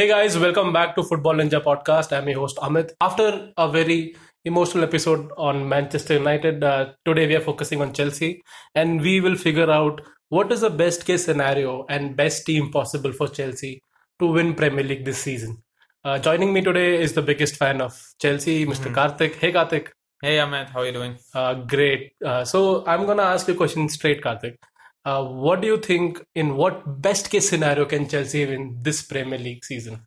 Hey guys, welcome back to Football Ninja podcast. I'm your host Amit. After a very emotional episode on Manchester United, uh, today we are focusing on Chelsea and we will figure out what is the best case scenario and best team possible for Chelsea to win Premier League this season. Uh, joining me today is the biggest fan of Chelsea, mister Kartik. Hey Kartik. Hey Amit, how are you doing? Uh, great. Uh, so I'm gonna ask you a question straight, Kartik. Uh, what do you think? In what best case scenario can Chelsea win this Premier League season?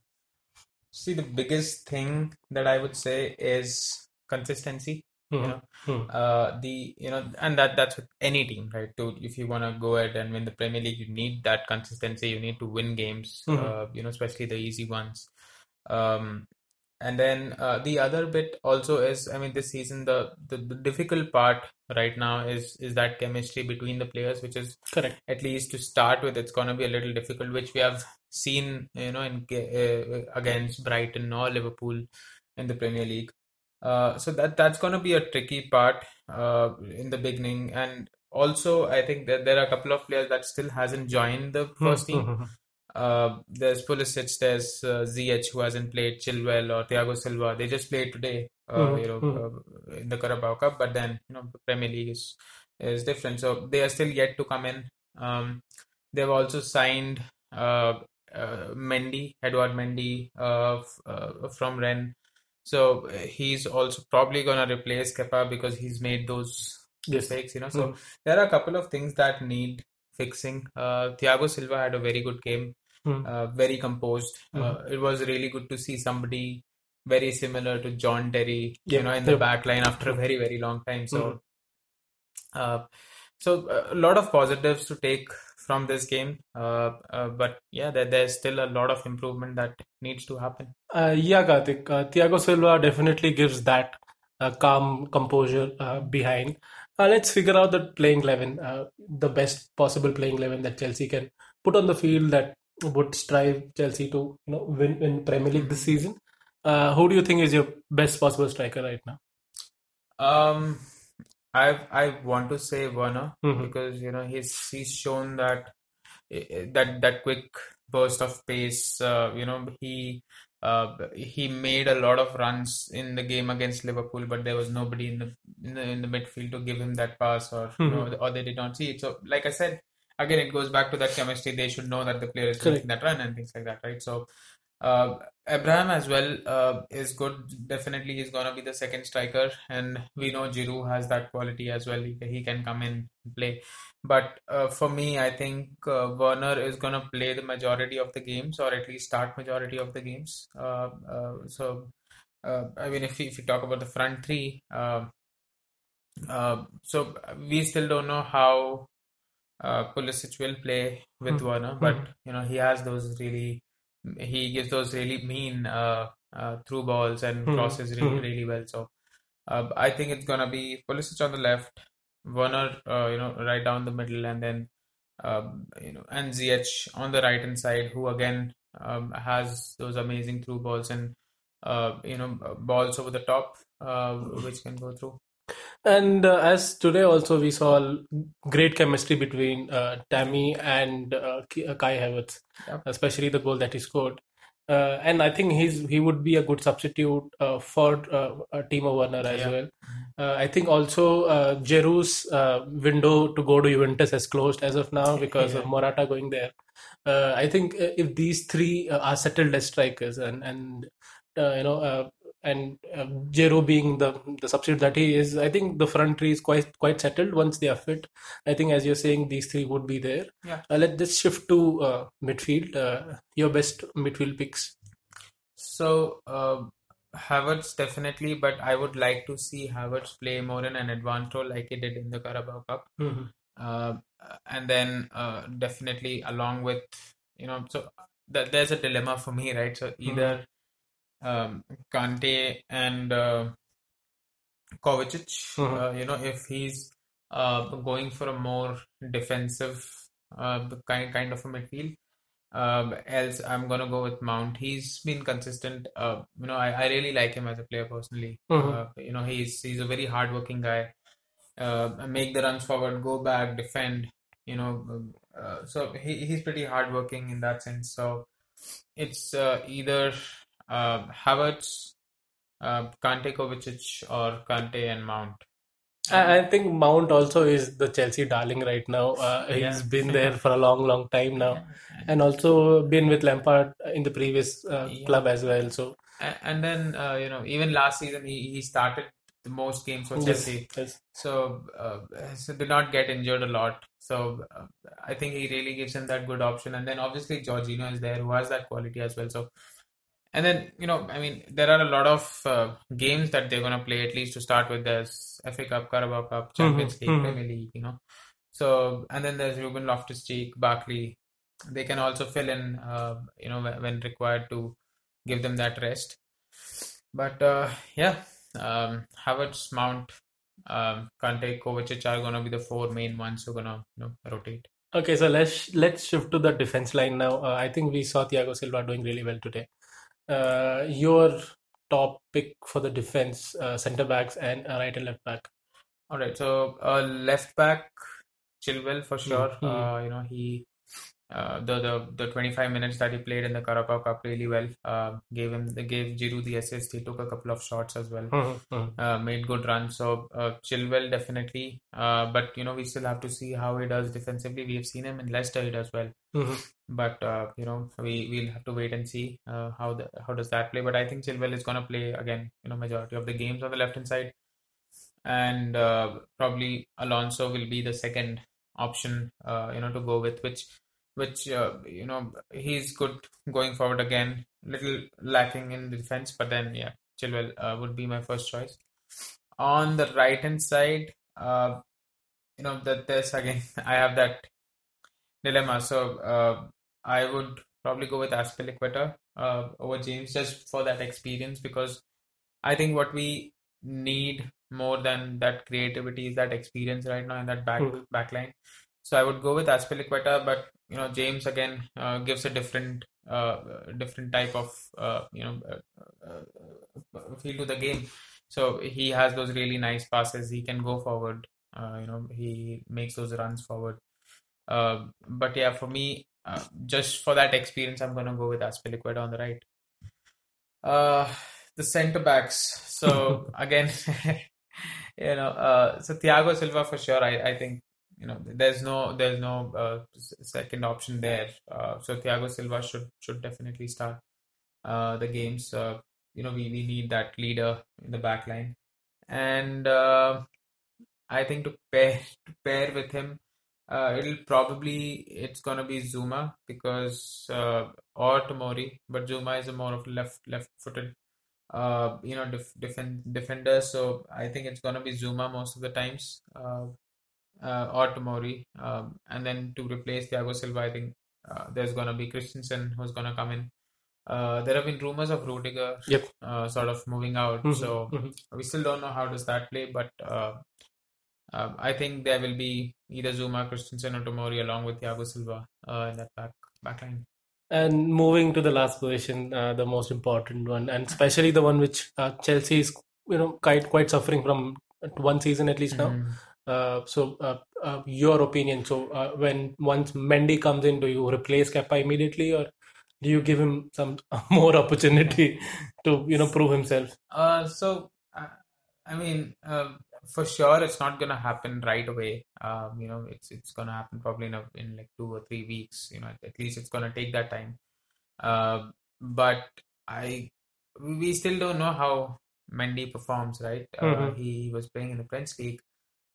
See, the biggest thing that I would say is consistency. You Mhm. know, Mhm. uh, the you know, and that that's with any team, right? To if you want to go ahead and win the Premier League, you need that consistency. You need to win games. Mhm. Uh, you know, especially the easy ones. Um, and then uh, the other bit also is, I mean, this season the, the the difficult part right now is is that chemistry between the players, which is Correct. at least to start with, it's going to be a little difficult, which we have seen, you know, in uh, against Brighton or Liverpool in the Premier League. Uh, so that that's going to be a tricky part uh, in the beginning, and also I think that there are a couple of players that still hasn't joined the first team. Uh, there's Pulisic, there's uh, Ziyech who hasn't played, Chilwell or Thiago Silva. They just played today, uh, Mhm, you know, mhm. uh, in the Carabao Cup. But then, you know, the Premier League is is different, so they are still yet to come in. Um, they've also signed uh, uh, Mendy, Edward Mendy, uh, f- uh, from Rennes. So he's also probably gonna replace Kepa because he's made those Yes. mistakes, you know. So Mhm. there are a couple of things that need fixing. Uh, Thiago Silva had a very good game, Mhm. uh, very composed. Uh, it was really good to see somebody very similar to John Terry, Yeah, you know, in the back line after a very, very long time. So, uh, so uh, a lot of positives to take from this game. Uh, uh, but yeah, there, there's still a lot of improvement that needs to happen. Uh, yeah, Kartik. Uh, Thiago Silva definitely gives that uh, calm composure uh, behind. Uh, let's figure out the playing eleven, uh, the best possible playing eleven that Chelsea can put on the field that would strive Chelsea to you know win in Premier League this season. Uh, who do you think is your best possible striker right now? Um, I I want to say Werner Mhm. because you know he's he's shown that eh, that that quick burst of pace. Uh, you know he uh, he made a lot of runs in the game against Liverpool, but there was nobody in the in the, in the midfield to give him that pass, or you know, or they did not see it. So, like I said, again, it goes back to that chemistry. They should know that the player is Correct. making that run and things like that, right? So. Uh, Abraham as well uh, is good. Definitely, he's gonna be the second striker, and we know Giroud has that quality as well. He, he can come in and play. But uh, for me, I think uh, Werner is gonna play the majority of the games, or at least start majority of the games. Uh, uh, so, uh, I mean, if we, if we talk about the front three, so we still don't know how uh, Pulisic will play with Hmm. Werner, but you know he has those really he gives those really mean uh, uh, through balls and Hmm. crosses really Hmm. really well. So uh, I think it's gonna be Pulisic on the left, Werner uh, you know right down the middle, and then um, you know and Ziyech on the right hand side, who again um, has those amazing through balls and uh, you know balls over the top uh, which can go through. And uh, as today also we saw great chemistry between uh, Tammy and uh, uh, Kai Havertz, Yep. especially the goal that he scored. Uh, and I think he's he would be a good substitute uh, for Timo Werner as Yeah. well. Uh, I think also uh, uh, window to go to Juventus has closed as of now because of Yeah. Morata going there. Uh, I think if these three uh, are settled as strikers and and uh, you know uh, and uh, Giroud being the the substitute that he is, I think the front three is quite quite settled once they are fit. I think as you're saying, these three would be there. Yeah. Uh, let's just shift to uh, midfield. Uh, your best midfield picks. So, uh, Havertz definitely, but I would like to see Havertz play more in an advanced role like he did in the Carabao Cup. Mhm. Uh, and then uh, definitely along with, you know, so th there's a dilemma for me, right? So either um, Kante and uh, Kovacic, Mhm. uh, you know, if he's uh, going for a more defensive uh, kind kind of a midfield. Um, else, I'm gonna go with Mount. He's been consistent. Uh, you know, I, I really like him as a player personally. Mhm. Uh, you know, he's he's a very hardworking guy. Uh, make the runs forward, go back, defend. You know, uh, so he, he's pretty hardworking in that sense. So it's uh, either uh, Havertz, uh, Kante, Kovacic, or Kante and Mount. I, I think Mount also is the Chelsea darling right now. Uh, he's Yeah. been there for a long, long time now, and also been with Lampard in the previous uh, Yeah. club as well. So And then, uh, you know, even last season, he, he started the most games for yes, Chelsea. yes. So, uh, so did not get injured a lot. So, uh, I think he really gives him that good option. And then obviously Jorginho is there, who has that quality as well. So, and then you know, I mean, there are a lot of uh, games that they're gonna play at least to start with. There's FA Cup, Carabao Cup, Champions League, mhm. Premier League. You know, so and then there's Ruben Loftus-Cheek, Barkley. They can also fill in, uh, you know, when required to give them that rest. But uh, yeah, um, Havertz, Mount, um, Kante, Kovacic are gonna be the four main ones who are gonna you know rotate. Okay, so let's let's shift to the defense line now. Uh, I think we saw Thiago Silva doing really well today. Uh, your top pick for the defense, uh, center backs and uh, right and left back. All right, so uh, left back Chilwell for sure. Mhm. Uh, you know he uh, the the the 25 minutes that he played in the Carabao Cup really well. Uh, gave him gave Giroud the assist. He took a couple of shots as well. Mhm, mhm. Uh, made good runs. So uh, Chilwell definitely. Uh, but you know we still have to see how he does defensively. We have seen him in Leicester. He does well. Mhm. But uh, you know we we'll have to wait and see uh, how the how does that play. But I think Chilwell is gonna play again. You know majority of the games on the left hand side, and uh, probably Alonso will be the second option. Uh, you know to go with which which uh, you know he's good going forward again. Little lacking in defense, but then yeah, Chilwell uh, would be my first choice. On the right hand side, uh, you know that there's again I have that dilemma. So uh, I would probably go with Azpilicueta uh, over James just for that experience because I think what we need more than that creativity is that experience right now in that back Mhm. back line. So I would go with Azpilicueta, but you know James again uh, gives a different uh, different type of uh, you know uh, uh, uh, feel to the game. So he has those really nice passes. He can go forward. Uh, you know he makes those runs forward. Uh, but yeah, for me, uh, just for that experience, I'm gonna go with Azpilicueta on the right. Uh, the centre backs. So again, you know, uh, so Thiago Silva for sure. I, I think you know there's no there's no uh, second option there. Uh, so Thiago Silva should should definitely start uh, the games. Uh, you know, we, we need that leader in the back line, and uh, I think to pair to pair with him, uh, it'll probably it's gonna be Zouma because or Tomori, but Zouma is a more of left left footed you know def defend defender, so I think it's gonna be Zouma most of the times uh, or Tomori, um, and then to replace Thiago Silva, I think uh, there's gonna be Christensen who's gonna come in. Uh, there have been rumors of Rudiger Yep. uh, sort of moving out, Mhm, so mhm. we still don't know how does that play, but uh, um, I think there will be either Zouma, Christensen, or Tomori along with Thiago Silva uh, in that back back line. And moving to the last position, uh, the most important one, and especially the one which uh, Chelsea is, you know, quite quite suffering from one season at least now. Mhm. Uh, so, uh, uh, your opinion. So, uh, when once Mendy comes in, do you replace Kepa immediately, or do you give him some more opportunity to, you know, prove himself? Uh, so I mean, for sure, it's not gonna happen right away. Um, you know, it's it's gonna happen probably in a, in like two or three weeks. You know, at, least it's gonna take that time. Uh, but I we still don't know how Mendy performs, right? Uh, Mhm. he was playing in the French league,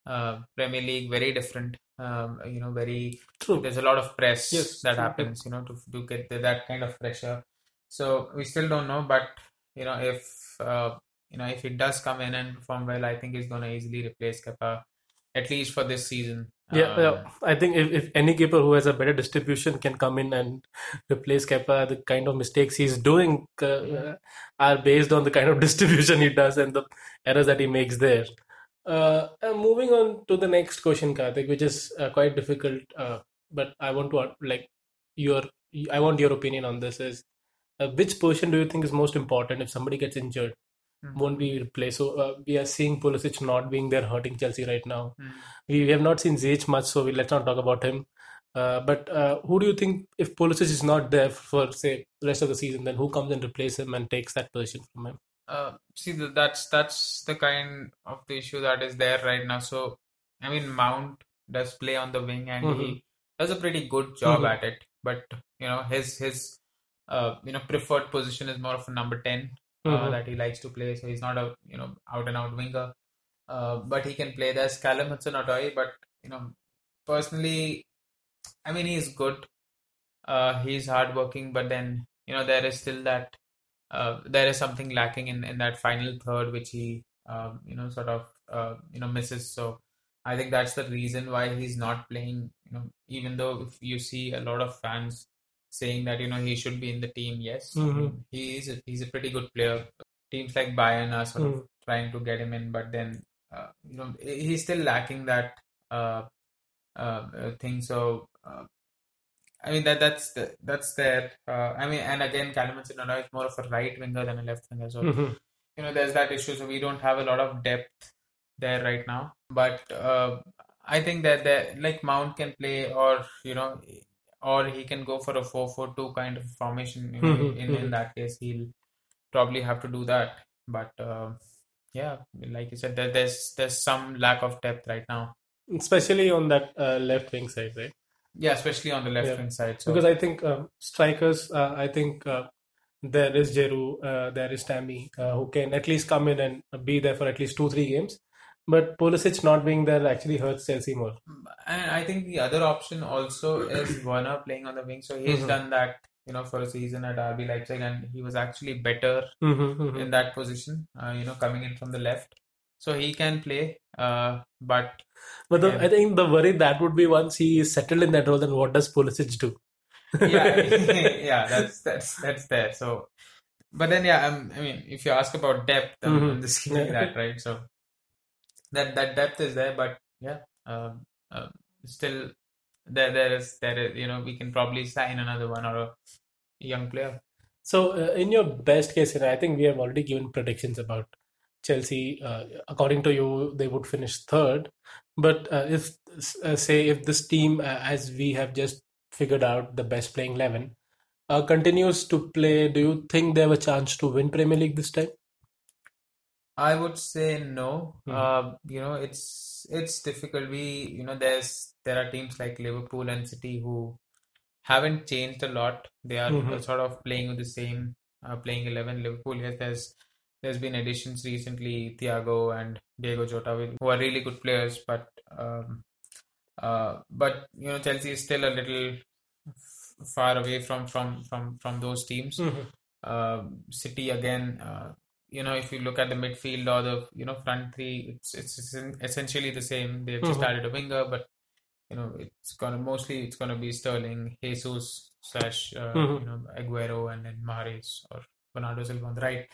uh, Premier League, very different. Um, you know, very True. there's a lot of press Yes, that true. happens, you know, to to get the, that kind of pressure. So we still don't know, but you know, if uh, you know if it does come in and perform well, I think he's gonna easily replace Kepa, at least for this season. Yeah, Um, yeah. I think if, if any keeper who has a better distribution can come in and replace Kepa, the kind of mistakes he's doing uh, are based on the kind of distribution he does and the errors that he makes there. Uh, moving on to the next question, Kartik, which is uh, quite difficult, uh, but I want to uh, like your I want your opinion on this. Is uh, which position do you think is most important if somebody gets injured? Mhm. Won't be replaced. So uh, we are seeing Pulisic not being there, hurting Chelsea right now mm, we have not seen Ziyech much, so we, let's not talk about him. Uh, but uh, who do you think, if Pulisic is not there for say the rest of the season, then who comes and replaces him and takes that position from him? Uh, see, that's that's the kind of the issue that is there right now. So, I mean, Mount does play on the wing and Mhm. he does a pretty good job Mhm. at it. But you know, his his uh, you know preferred position is more of a number 10 uh, Mhm. that he likes to play. So he's not a you know out and out winger, uh, but he can play. There's Callum Hudson-Odoi, but you know, personally, I mean, he's good. Uh, he's hardworking, but then you know there is still that uh, there is something lacking in, in that final third, which he um, you know sort of uh, you know misses. So I think that's the reason why he's not playing. You know, even though if you see a lot of fans saying that you know he should be in the team, yes, I Mhm. he is a, he's a pretty good player. Teams like Bayern are sort of Mhm. trying to get him in, but then uh, you know he's still lacking that uh, uh, uh, thing. So. I mean that that's the, that's there. Uh, I mean, and again, Hudson-Odoi is more of a right winger than a left winger. So Mhm. you know, there's that issue. So we don't have a lot of depth there right now. But uh, I think that that like Mount can play, or you know, or he can go for a four-four-two kind of formation. You know, Mhm, in in mhm. that case, he'll probably have to do that. But uh, yeah, like you said, there, there's there's some lack of depth right now. Especially on that uh, left wing side, right? Yeah, especially on the left Yeah. wing side. So Because I think um, strikers, uh, I think uh, there is Giroud, uh, there is Tammy, uh, who can at least come in and be there for at least two, three games. But Pulisic not being there actually hurts Chelsea more. And I think the other option also is Werner playing on the wing. So he's Mhm. done that, you know, for a season at RB Leipzig, and he was actually better Mm-hmm, mm-hmm. in that position, uh, you know, coming in from the left. So he can play, uh, but But the, Yeah. I think the worry that would be once he is settled in that role, then what does Pulisic do? yeah, yeah, that's that's that's there. So, but then yeah, um, I mean, if you ask about depth, I'm, Mhm. Just giving Yeah. that right. So that that depth is there, but yeah, um, uh, still there there is there is you know we can probably sign another one or a young player. So, uh, in your best case scenario, I think we have already given predictions about Chelsea. Uh, according to you, they would finish third. But uh, if, uh, say, if this team, uh, as we have just figured out, the best playing 11, uh, continues to play, do you think they have a chance to win Premier League this time? I would say no. Mhm. Uh, you know, it's it's difficult. We you know there's there are teams like Liverpool and City who haven't changed a lot. They are Mhm. sort of playing with the same uh, playing eleven. Liverpool, yes, there's there's been additions recently, Thiago and Diego Jota, who are really good players, but um, uh, but you know Chelsea is still a little f- far away from from from from those teams. Uh, City again, uh, you know, if you look at the midfield or the you know front three, it's it's essen- essentially the same. They've just Mhm. added a winger, but you know, it's gonna mostly it's gonna be Sterling, Jesus slash uh, Mhm. you know Aguero, and then Mahrez or Bernardo Silva on the right.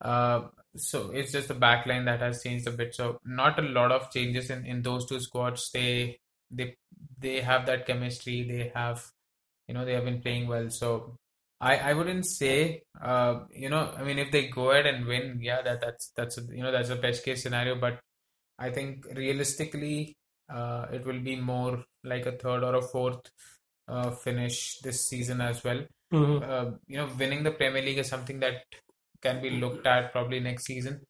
Uh, so it's just the back line that has changed a bit. So not a lot of changes in in those two squads. They they they have that chemistry. They have you know they have been playing well. So I I wouldn't say uh you know I mean if they go ahead and win, yeah that that's that's a, you know that's a best case scenario. But I think realistically, uh, it will be more like a third or a fourth uh, finish this season as well. Mhm. Uh, you know, winning the Premier League is something that can be looked at probably next season.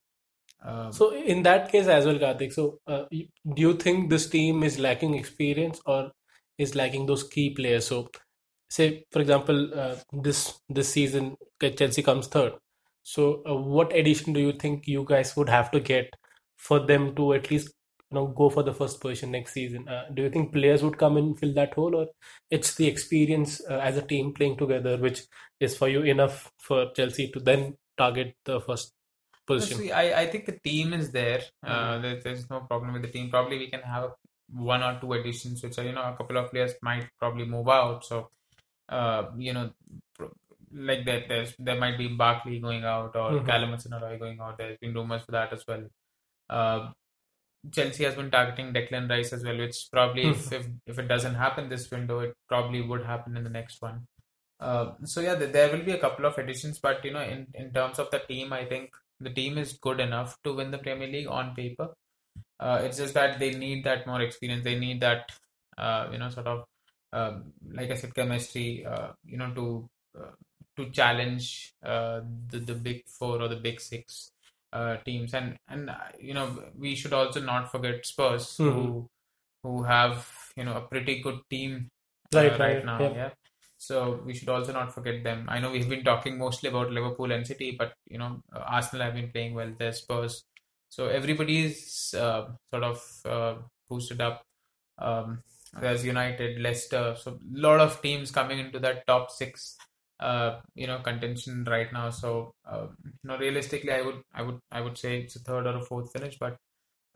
Uh, So, in that case as well, Kartik, so uh, do you think this team is lacking experience or is lacking those key players? So, say for example, uh, this this season Chelsea comes third. So, uh, what addition do you think you guys would have to get for them to at least you know go for the first position next season? Uh, do you think players would come and fill that hole, or it's the experience uh, as a team playing together which is for you enough for Chelsea to then target the first position? See, I, I think the team is there. Uh, Mhm. there, there's no problem with the team. Probably we can have one or two additions, which are, you know, a couple of players might probably move out. So, uh, you know, like that, there's there might be Barkley going out or Mhm. Callum going out. There's been rumors for that as well. Uh, Chelsea has been targeting Declan Rice as well, which probably if, if if it doesn't happen this window, it probably would happen in the next one. Uh, so yeah, th- there will be a couple of additions, but you know, in in terms of the team, I think the team is good enough to win the Premier League on paper. Uh, it's just that they need that more experience. They need that, uh, you know, sort of um, like I said, chemistry. Uh, you know, to uh, to challenge uh, the the big four or the big six uh, teams, and and uh, you know we should also not forget Spurs, Mhm. who who have you know a pretty good team Right, uh, right, now. yeah. Yeah. So we should also not forget them. I know we've been talking mostly about Liverpool and City, but you know uh, Arsenal have been playing well. There's Spurs, so everybody's uh, sort of uh, boosted up. Um, there's United, Leicester, so a lot of teams coming into that top six, uh, you know, contention right now. So uh, you know, realistically, I would, I would, I would say it's a third or a fourth finish, but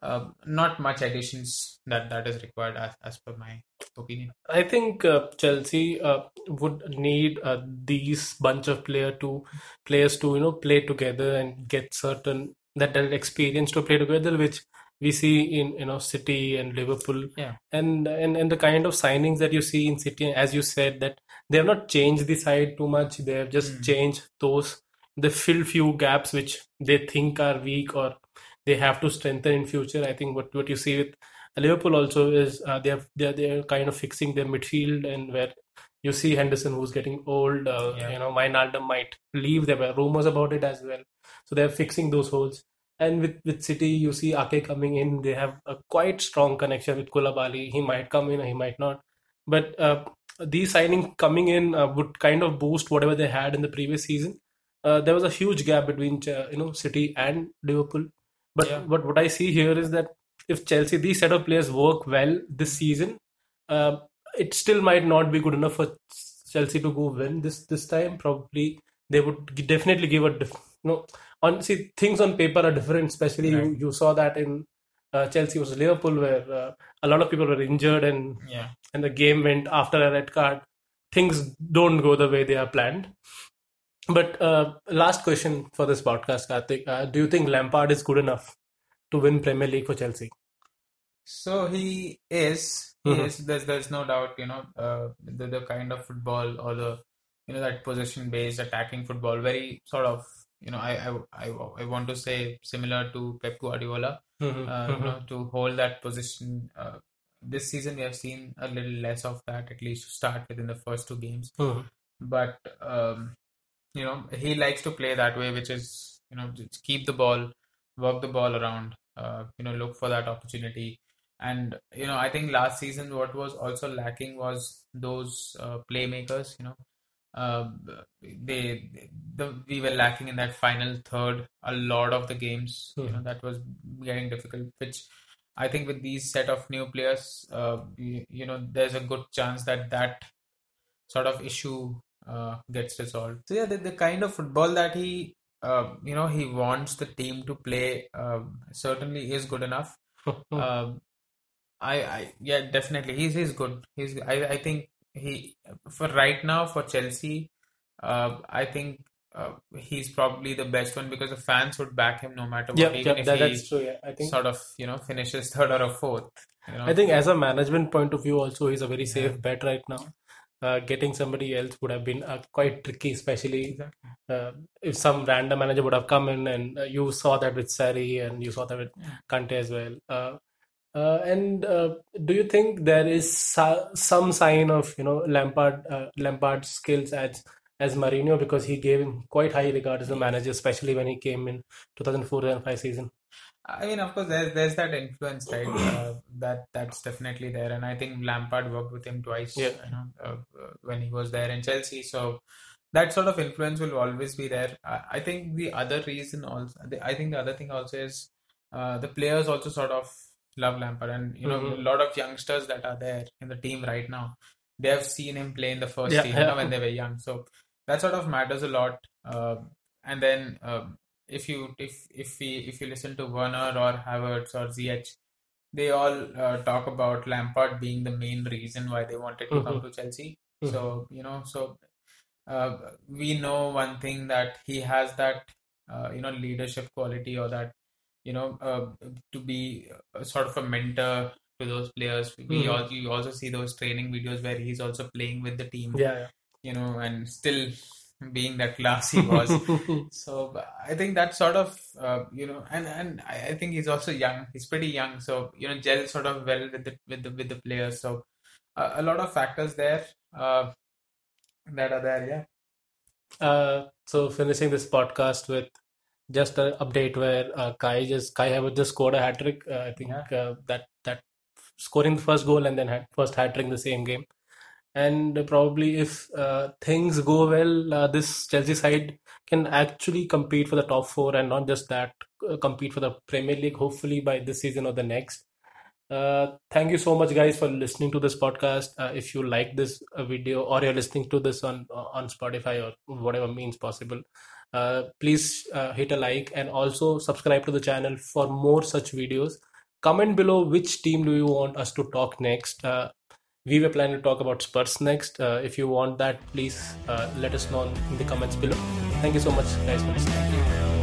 uh, not much additions that that is required as, as per my opinion. I think uh, Chelsea uh, would need uh, these bunch of player to players to you know play together and get certain that that experience to play together, which we see in you know City and Liverpool, Yeah. and and and the kind of signings that you see in City, as you said, that they have not changed the side too much. They have just Mm. changed those. They fill few gaps which they think are weak or they have to strengthen in future. I think what what you see with Liverpool also is uh, they have they're they're kind of fixing their midfield and where you see Henderson who's getting old. Uh, Yeah. You know, Wijnaldum might leave. There were rumors about it as well. So they're fixing those holes. And with with City, you see Ake coming in. They have a quite strong connection with Koulibaly. He might come in, or he might not. But uh, these signing coming in uh, would kind of boost whatever they had in the previous season. Uh, there was a huge gap between uh, you know City and Liverpool. But Yeah. but what I see here is that if Chelsea these set of players work well this season, uh, it still might not be good enough for Chelsea to go win this this time. Probably they would definitely give a diff- no. On see things on paper are different. Especially you, you saw that in uh, Chelsea versus Liverpool, where uh, a lot of people were injured and Yeah. and the game went after a red card. Things don't go the way they are planned. But uh, last question for this podcast, Kartik. Uh, do you think Lampard is good enough to win Premier League for Chelsea? So he is. He Mhm. is. There's there's no doubt. You know, uh, the the kind of football or the you know that possession based attacking football, very sort of you know I I I, I want to say similar to Pep Guardiola. Mhm, Uh, you mhm. know, to hold that position. Uh, this season we have seen a little less of that, at least to start within the first two games. Mhm. But um, you know, he likes to play that way, which is you know just keep the ball, work the ball around. Uh, you know, look for that opportunity. And you know, I think last season what was also lacking was those uh, playmakers. You know, uh, they the we were lacking in that final third a lot of the games. You know, that was getting difficult. Which I think with these set of new players, uh, you, you know, there's a good chance that that sort of issue uh, gets resolved. So yeah, the, the kind of football that he uh, you know he wants the team to play uh, certainly is good enough. Um, I, I yeah definitely he's he's good. He's I I think he for right now for Chelsea, uh, I think uh, he's probably the best one because the fans would back him no matter what, yeah, even yeah, if that, he that's true. Yeah, I think sort of you know finishes third or a fourth. You know, I think as a management point of view, also he's a very safe Yeah. bet right now. Uh, getting somebody else would have been uh, quite tricky, especially uh, if some random manager would have come in and uh, you saw that with Sarri and you saw that with. Kante as well. Uh, uh, and uh, do you think there is so- some sign of you know Lampard uh, Lampard's skills as as Mourinho because he gave him quite high regard as a manager, especially when he came in 2004-2005 season. I mean, of course, there's there's that influence, right? Uh, that that's definitely there, and I think Lampard worked with him twice, Yeah. you know, uh, uh, when he was there in Chelsea. So that sort of influence will always be there. I, think the other reason also, the, I think the other thing also is uh, the players also sort of love Lampard, and you know, Mhm. a lot of youngsters that are there in the team right now, they have seen him play in the first Yeah, team, you know, when they were young. So that sort of matters a lot. Uh, and then. Um, if you if if we if you listen to Werner or Havertz or Ziyech, they all uh, talk about Lampard being the main reason why they wanted to come to Chelsea. Mhm. So you know, so uh, we know one thing that he has that uh, you know leadership quality or that you know uh, to be sort of a mentor to those players. We Mhm. also you also see those training videos where he's also playing with the team, Yeah, you know, and still being that class he was. So I think that sort of uh, you know, and and I, think he's also young. He's pretty young, so you know, gel sort of well with the with the with the players. So a, a lot of factors there uh, that are there. Yeah. Uh, so finishing this podcast with just an update where uh, Kai just Kai Havertz just scored a hat trick. Uh, I think Yeah. uh, that that scoring the first goal and then had first hat trick in the same game. And probably if uh, things go well, uh, this Chelsea side can actually compete for the top four and not just that, uh, compete for the Premier League. Hopefully by this season or the next. Uh, thank you so much, guys, for listening to this podcast. Uh, if you like this uh, video or you're listening to this on on Spotify or whatever means possible, please hit a like and also subscribe to the channel for more such videos. Comment below which team do you want us to talk next. We were planning to talk about Spurs next. Uh, if you want that, please uh, let us know in the comments below. Thank you so much, guys, for listening.